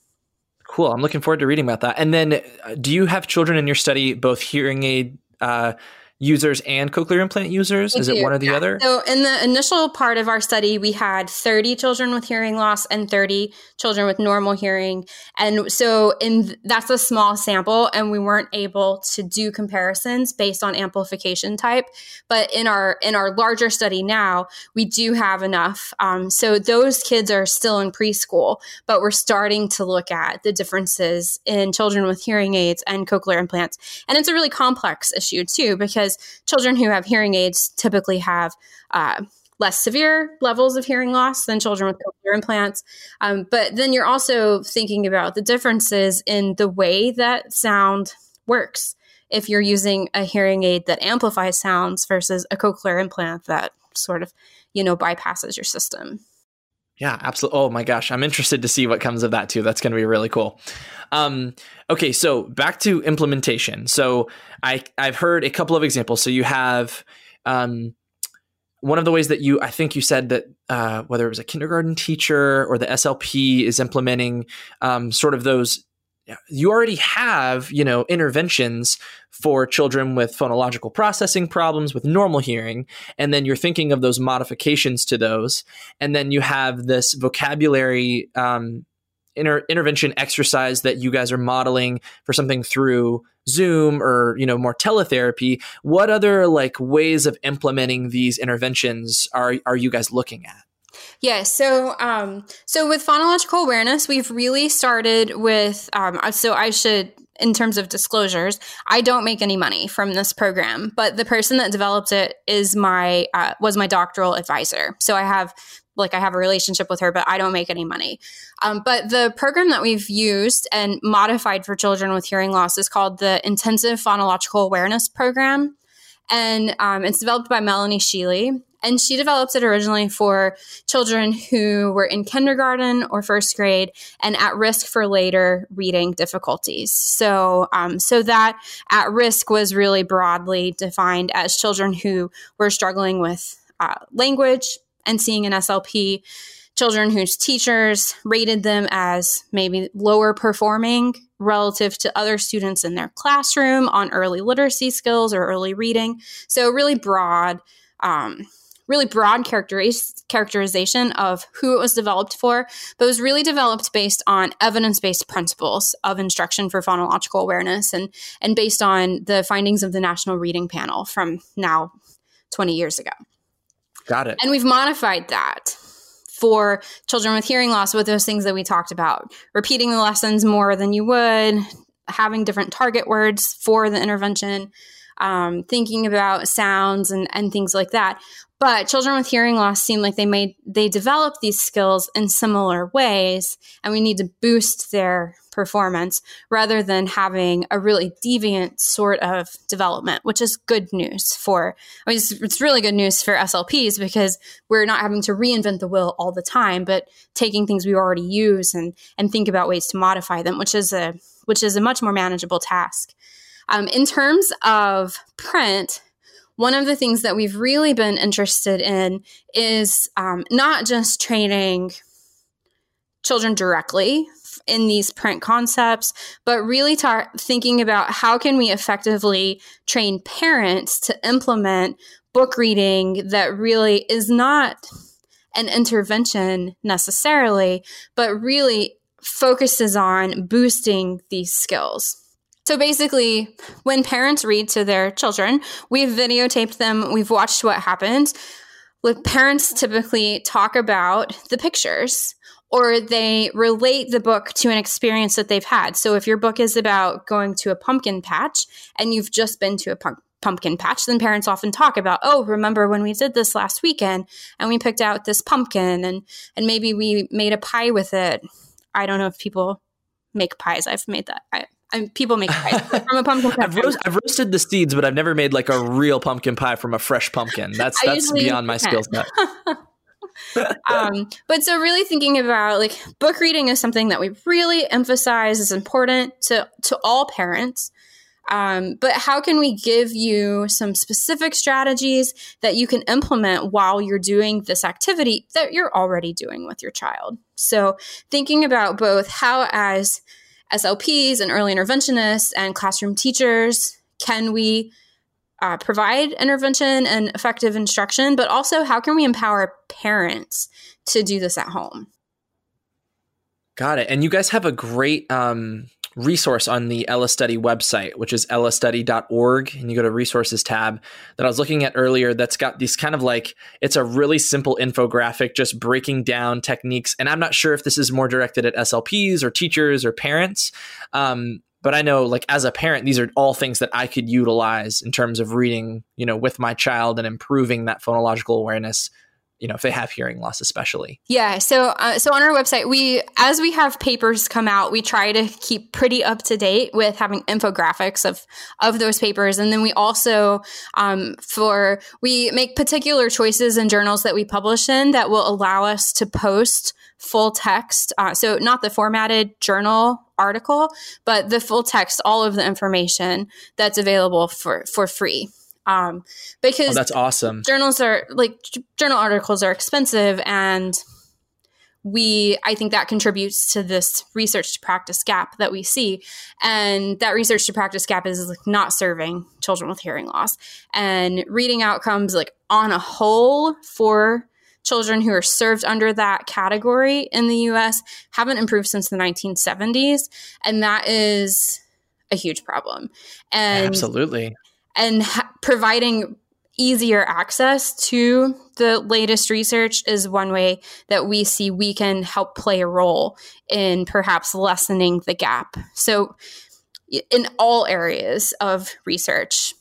Cool. I'm looking forward to reading about that. And then, uh, do you have children in your study, both hearing aid? Uh, users and cochlear implant users? We Is do. it one or the yeah. other? So, in the initial part of our study, we had 30 children with hearing loss and 30 children with normal hearing. And so, in that's a small sample, and we weren't able to do comparisons based on amplification type. But in our in our larger study now, we do have enough. Um, so those kids are still in preschool, but we're starting to look at the differences in children with hearing aids and cochlear implants. And it's a really complex issue too, because because children who have hearing aids typically have uh, less severe levels of hearing loss than children with cochlear implants. Um, but then you're also thinking about the differences in the way that sound works. If you're using a hearing aid that amplifies sounds versus a cochlear implant that sort of, you know, bypasses your system. Yeah, absolutely. Oh my gosh, I'm interested to see what comes of that too. That's going to be really cool. Um, okay, so back to implementation. So I I've heard a couple of examples. So you have um, one of the ways that you I think you said that uh, whether it was a kindergarten teacher or the SLP is implementing um, sort of those you already have you know interventions for children with phonological processing problems with normal hearing and then you're thinking of those modifications to those and then you have this vocabulary um, inter- intervention exercise that you guys are modeling for something through zoom or you know more teletherapy. What other like ways of implementing these interventions are are you guys looking at yeah, so um, so with phonological awareness, we've really started with. Um, uh, so I should, in terms of disclosures, I don't make any money from this program, but the person that developed it is my uh, was my doctoral advisor. So I have like I have a relationship with her, but I don't make any money. Um, but the program that we've used and modified for children with hearing loss is called the Intensive Phonological Awareness Program. And um, it's developed by Melanie Schuele. And she developed it originally for children who were in kindergarten or first grade and at risk for later reading difficulties. So, um, so that at risk was really broadly defined as children who were struggling with uh, language and seeing an SLP, children whose teachers rated them as maybe lower performing relative to other students in their classroom on early literacy skills or early reading. So, really broad. Um, really broad characterization of who it was developed for, but was really developed based on evidence based principles of instruction for phonological awareness and, and based on the findings of the National Reading Panel from now 20 years ago. Got it. And we've modified that for children with hearing loss with those things that we talked about repeating the lessons more than you would, having different target words for the intervention, um, thinking about sounds and, and things like that. But children with hearing loss seem like they made they develop these skills in similar ways, and we need to boost their performance rather than having a really deviant sort of development, which is good news for. I mean, it's, it's really good news for SLPs because we're not having to reinvent the wheel all the time, but taking things we already use and and think about ways to modify them, which is a which is a much more manageable task. Um, in terms of print, one of the things that we've really been interested in is um, not just training children directly in these print concepts but really tar- thinking about how can we effectively train parents to implement book reading that really is not an intervention necessarily but really focuses on boosting these skills so basically, when parents read to their children, we've videotaped them, we've watched what happens. With parents typically talk about the pictures or they relate the book to an experience that they've had. So if your book is about going to a pumpkin patch and you've just been to a pump- pumpkin patch, then parents often talk about, oh, remember when we did this last weekend and we picked out this pumpkin and and maybe we made a pie with it. I don't know if people make pies. I've made that. I, and people make pies from a pumpkin pie. I've, roast, I've, roasted the seeds, but I've never made like a real pumpkin pie from a fresh pumpkin. That's that's beyond my skill set. um, but so really thinking about like book reading is something that we really emphasize is important to to all parents. Um, but how can we give you some specific strategies that you can implement while you're doing this activity that you're already doing with your child? So thinking about both how as SLPs and early interventionists and classroom teachers? Can we uh, provide intervention and effective instruction? But also, how can we empower parents to do this at home? Got it. And you guys have a great um, resource on the Ella Study website, which is ellastudy.org. And you go to resources tab that I was looking at earlier that's got these kind of like, it's a really simple infographic just breaking down techniques. And I'm not sure if this is more directed at SLPs or teachers or parents. Um, but I know like as a parent, these are all things that I could utilize in terms of reading, you know, with my child and improving that phonological awareness you know if they have hearing loss especially. Yeah so uh, so on our website we as we have papers come out we try to keep pretty up to date with having infographics of of those papers. And then we also um, for we make particular choices in journals that we publish in that will allow us to post full text uh, so not the formatted journal article but the full text all of the information that's available for for free um, because oh, that's awesome. Journals are like journal articles are expensive, and we I think that contributes to this research to practice gap that we see, and that research to practice gap is like not serving children with hearing loss and reading outcomes like on a whole for children who are served under that category in the US haven't improved since the 1970s and that is a huge problem. And Absolutely and ha- providing easier access to the latest research is one way that we see we can help play a role in perhaps lessening the gap. So, in all areas of research,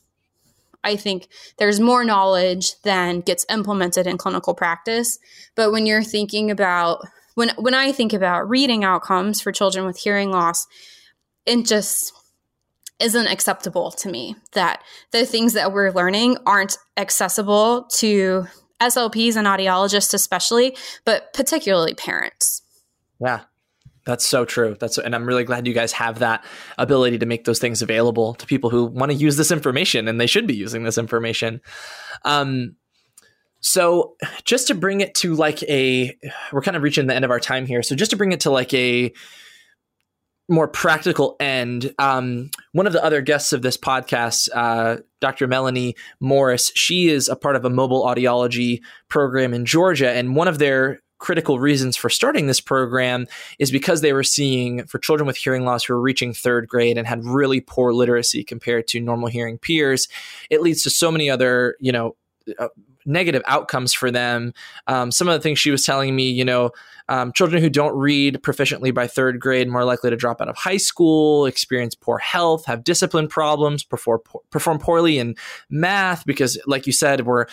I think there's more knowledge than gets implemented in clinical practice. But when you're thinking about when when I think about reading outcomes for children with hearing loss, it just isn't acceptable to me that the things that we're learning aren't accessible to SLPs and audiologists especially, but particularly parents. Yeah. That's so true. That's and I'm really glad you guys have that ability to make those things available to people who want to use this information and they should be using this information. Um so just to bring it to like a we're kind of reaching the end of our time here. So just to bring it to like a more practical end, um, one of the other guests of this podcast, uh, Dr. Melanie Morris, she is a part of a mobile audiology program in Georgia, and one of their critical reasons for starting this program is because they were seeing for children with hearing loss who were reaching third grade and had really poor literacy compared to normal hearing peers. It leads to so many other, you know, uh, negative outcomes for them. Um, some of the things she was telling me, you know, um, children who don't read proficiently by third grade more likely to drop out of high school, experience poor health, have discipline problems, perform perform poorly in math because, like you said, we're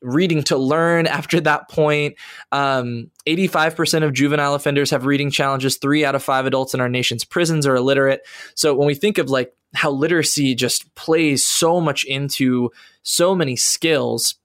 reading to learn after that point. Um, 85% of juvenile offenders have reading challenges. Three out of five adults in our nation's prisons are illiterate. So when we think of like how literacy just plays so much into so many skills,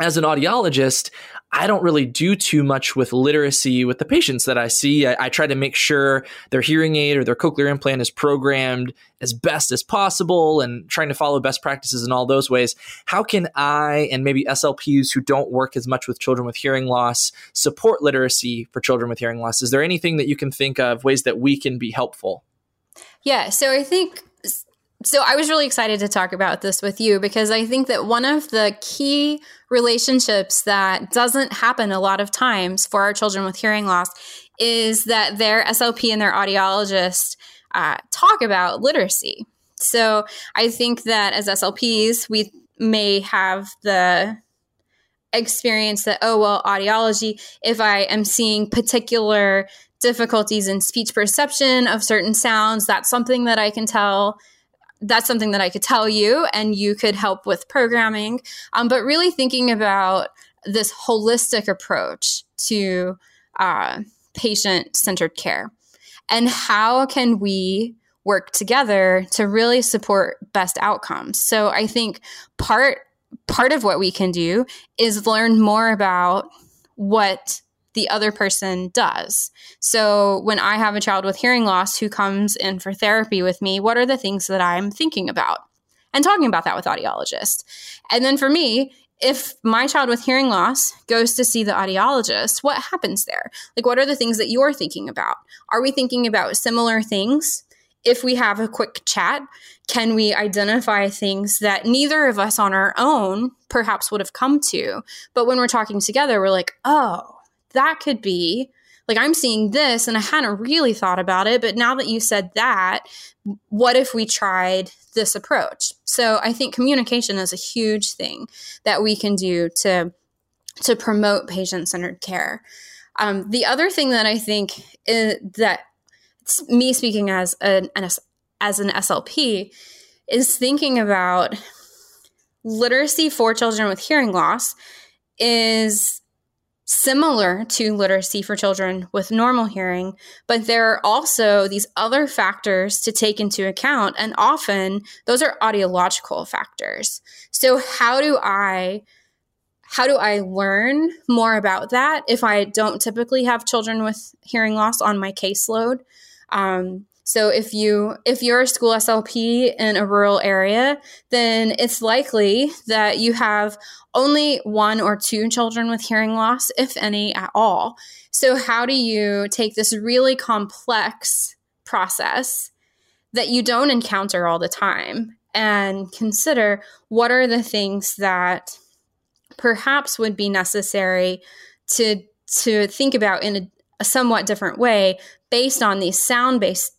as an audiologist, I don't really do too much with literacy with the patients that I see. I, I, try to make sure their hearing aid or their cochlear implant is programmed as best as possible and trying to follow best practices in all those ways. How can I and maybe SLPs who don't work as much with children with hearing loss support literacy for children with hearing loss? Is there anything that you can think of ways that we can be helpful? Yeah, so I think so I was really excited to talk about this with you because I think that one of the key relationships that doesn't happen a lot of times for our children with hearing loss is that their SLP and their audiologist uh, talk about literacy. So I think that as SLPs, we may have the experience that, oh, well, audiology, if I am seeing particular difficulties in speech perception of certain sounds, that's something that I can tell that's something that I could tell you and you could help with programming. Um, but really thinking about this holistic approach to uh, patient centered care and how can we work together to really support best outcomes. So I think part part of what we can do is learn more about what the other person does. So when I have a child with hearing loss who comes in for therapy with me, what are the things that I'm thinking about? And talking about that with audiologists. And then for me, if my child with hearing loss goes to see the audiologist, what happens there? Like, what are the things that you're thinking about? Are we thinking about similar things? If we have a quick chat, can we identify things that neither of us on our own perhaps would have come to? But when we're talking together, we're like, oh, that could be like I'm seeing this and I hadn't really thought about it, but now that you said that, what if we tried this approach? So I think communication is a huge thing that we can do to to promote patient-centered care. Um, the other thing that I think is that me speaking as an, an as an SLP is thinking about literacy for children with hearing loss is similar to literacy for children with normal hearing, but there are also these other factors to take into account. And often those are audiological factors. So, how do I? How do I learn more about that if I don't typically have children with hearing loss on my caseload? Um, so if you if you're a school SLP in a rural area, then it's likely that you have only one or two children with hearing loss, if any at all. So how do you take this really complex process that you don't encounter all the time and consider what are the things that perhaps would be necessary to to think about in a, a somewhat different way based on these sound based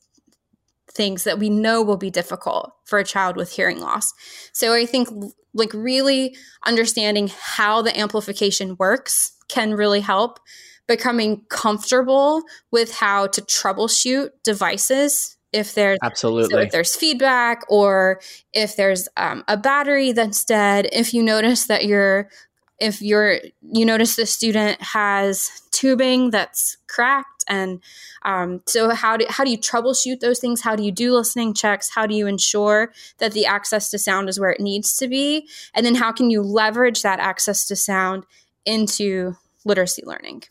things that we know will be difficult for a child with hearing loss. So I think like really understanding how the amplification works can really help. Becoming comfortable with how to troubleshoot devices if there's absolutely. so if there's feedback or if there's um, a battery that's dead. If you notice that you're if you're you notice the student has tubing that's cracked and um, so how do, how do you troubleshoot those things? How do you do listening checks? How do you ensure that the access to sound is where it needs to be? And then how can you leverage that access to sound into literacy learning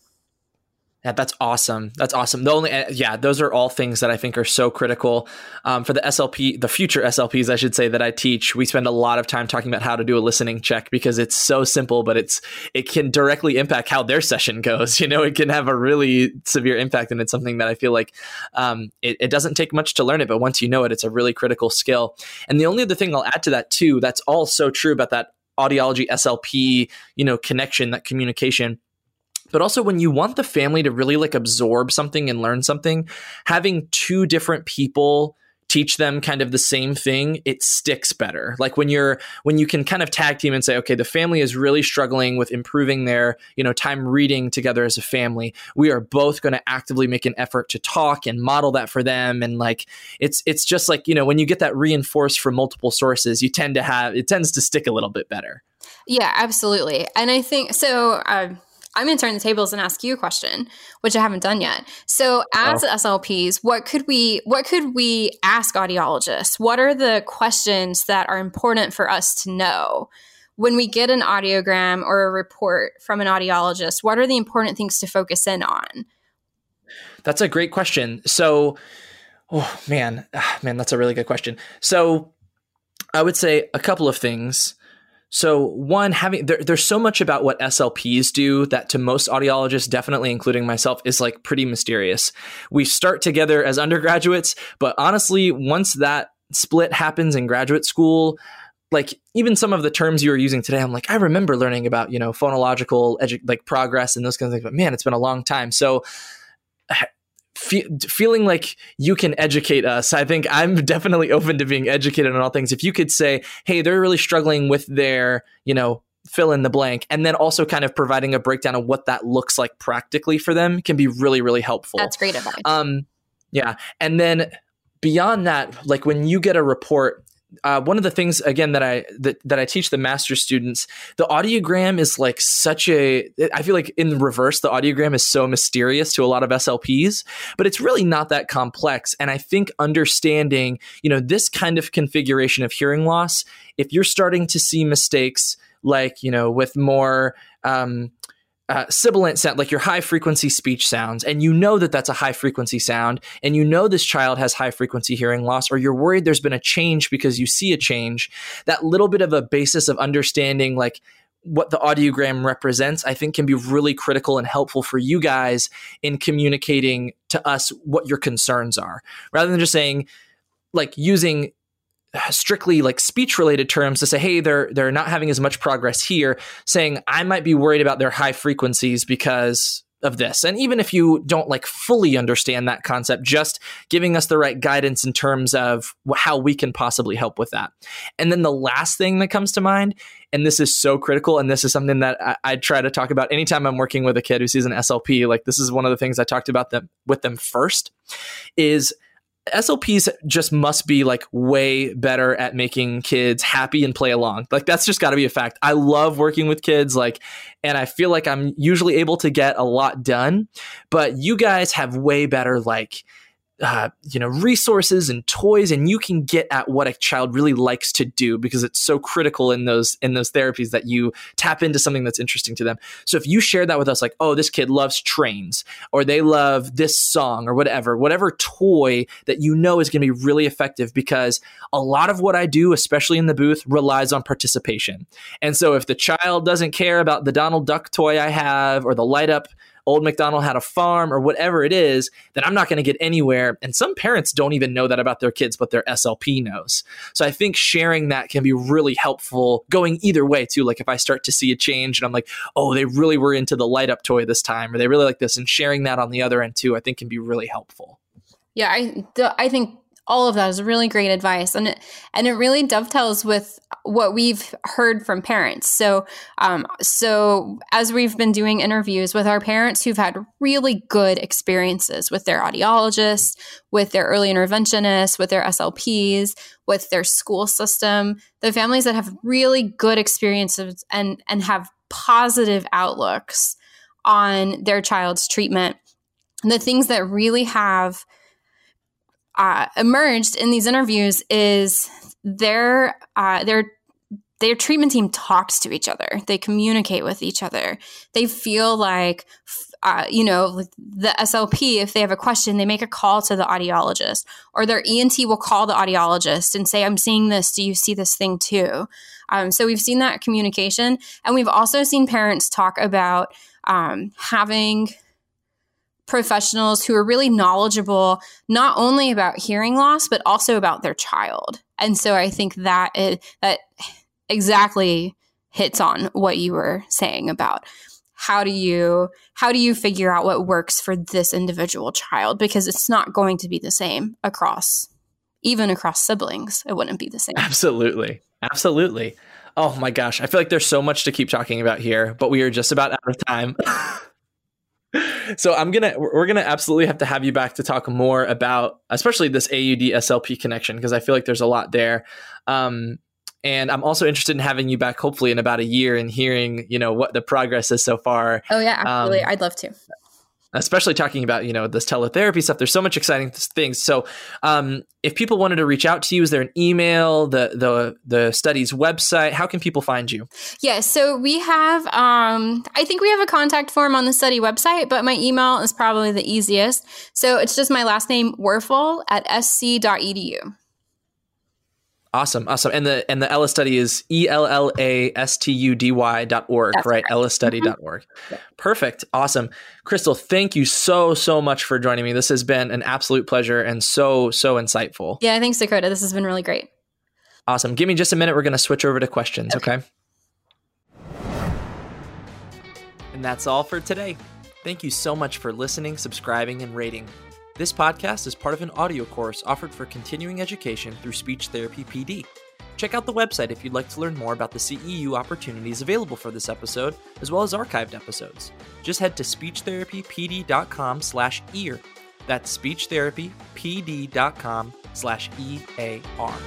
Yeah, that's awesome. That's awesome. The only, uh, yeah, those are all things that I think are so critical um, for the SLP, the future SLPs, I should say that I teach. We spend a lot of time talking about how to do a listening check because it's so simple, but it's it can directly impact how their session goes. You know, it can have a really severe impact, and it's something that I feel like um, it, it doesn't take much to learn it, but once you know it, it's a really critical skill. And the only other thing I'll add to that too, that's all so true about that audiology SLP, you know, connection, that communication but also when you want the family to really like absorb something and learn something having two different people teach them kind of the same thing it sticks better. Like when you're when you can kind of tag team and say okay the family is really struggling with improving their you know time reading together as a family. We are both going to actively make an effort to talk and model that for them. And like it's it's just like you know when you get that reinforced from multiple sources you tend to have it tends to stick a little bit better. Yeah absolutely. And i think so uh, I'm going to turn the tables and ask you a question, which I haven't done yet. So, as oh. SLPs, what could we what could we ask audiologists? What are the questions that are important for us to know when we get an audiogram or a report from an audiologist? What are the important things to focus in on? That's a great question. So, oh man, ah, man, that's a really good question. So, I would say a couple of things. So one, having there, there's so much about what SLPs do that to most audiologists, definitely including myself, is like pretty mysterious. We start together as undergraduates, but honestly, once that split happens in graduate school, like even some of the terms you were using today, I'm like, I remember learning about, you know, phonological edu- like progress and those kinds of things, but man, it's been a long time. So fe- feeling like you can educate us. I think I'm definitely open to being educated on all things. If you could say, hey, they're really struggling with their, you know, fill in the blank, and then also kind of providing a breakdown of what that looks like practically for them can be really, really helpful. That's great advice. Um, yeah. And then beyond that, like when you get a report, uh, one of the things again that I that, that I teach the master students, the audiogram is like such a. I feel like in reverse, the audiogram is so mysterious to a lot of SLPs, but it's really not that complex. And I think understanding, you know, this kind of configuration of hearing loss, if you're starting to see mistakes like you know with more um, uh, sibilant sound, like your high frequency speech sounds, and you know that that's a high frequency sound, and you know this child has high frequency hearing loss, or you're worried there's been a change because you see a change, that little bit of a basis of understanding, like what the audiogram represents, I think can be really critical and helpful for you guys in communicating to us what your concerns are, rather than just saying, like using strictly like speech related terms to say hey they're they're not having as much progress here saying i might be worried about their high frequencies because of this. And even if you don't like fully understand that concept just giving us the right guidance in terms of how we can possibly help with that. And then the last thing that comes to mind and this is so critical and this is something that I, I try to talk about anytime i'm working with a kid who sees an slp like this is one of the things i talked about them with them first is SLPs just must be like way better at making kids happy and play along. Like that's just got to be a fact. I love working with kids like and I feel like I'm usually able to get a lot done, but you guys have way better like uh, you know resources and toys and you can get at what a child really likes to do because it's so critical in those in those therapies that you tap into something that's interesting to them. So if you share that with us like oh this kid loves trains or they love this song or whatever whatever toy that you know is going to be really effective because a lot of what i do especially in the booth relies on participation. And so if the child doesn't care about the donald duck toy i have or the light up old McDonald had a farm or whatever it is, then I'm not going to get anywhere. And some parents don't even know that about their kids, but their SLP knows. So I think sharing that can be really helpful going either way too. Like if I start to see a change and I'm like, oh, they really were into the light up toy this time, or they really like this, and sharing that on the other end too, I think can be really helpful. Yeah, I, I think all of that is really great advice. And it, and it really dovetails with what we've heard from parents. So um, so as we've been doing interviews with our parents who've had really good experiences with their audiologists with their early interventionists with their slps with their school system the families that have really good experiences and and have positive outlooks on their child's treatment the things that really have uh, emerged in these interviews is their uh, their their treatment team talks to each other. They communicate with each other. They feel like uh, you know, the SLP, if they have a question, they make a call to the audiologist, or their ENT will call the audiologist and say, I'm seeing this. Do you see this thing too? Um, so we've seen that communication. And we've also seen parents talk about um, having professionals who are really knowledgeable not only about hearing loss but also about their child. And so i think that it, that exactly hits on what you were saying about how do you how do you figure out what works for this individual child? Because it's not going to be the same across even across siblings it wouldn't be the same. Absolutely. Absolutely. Oh my gosh. I feel like there's so much to keep talking about here but we are just about out of time so i'm gonna we're gonna absolutely have to have you back to talk more about especially this aud slp connection because i feel like there's a lot there um, and I'm also interested in having you back, hopefully in about a year, and hearing you know what the progress is so far. Oh yeah, absolutely. Um, I'd love to. Especially talking about you know this teletherapy stuff. There's so much exciting things. So, um, if people wanted to reach out to you, is there an email, the the the study's website? How can people find you? Yeah, so we have. Um, I think we have a contact form on the study website, but my email is probably the easiest. So it's just my last name Werfel at sc.edu. Awesome, awesome. And the and the Ella study is E L L A S T U D Y dot org, That's right? Ellastudy.org. Mm-hmm. org. Perfect. Awesome. Krystal, thank you so, so much for joining me. This has been an absolute pleasure and so, so insightful. Yeah, thanks, Dakota. This has been really great. Awesome. Give me just a minute. We're going to switch over to questions, okay. okay? And that's all for today. Thank you so much for listening, subscribing, and rating. This podcast is part of an audio course offered for continuing education through Speech Therapy PD. Check out the website if you'd like to learn more about the CEU opportunities available for this episode, as well as archived episodes. Just head to speechtherapypd.com slash ear. That's speechtherapypd.com slash E-A-R.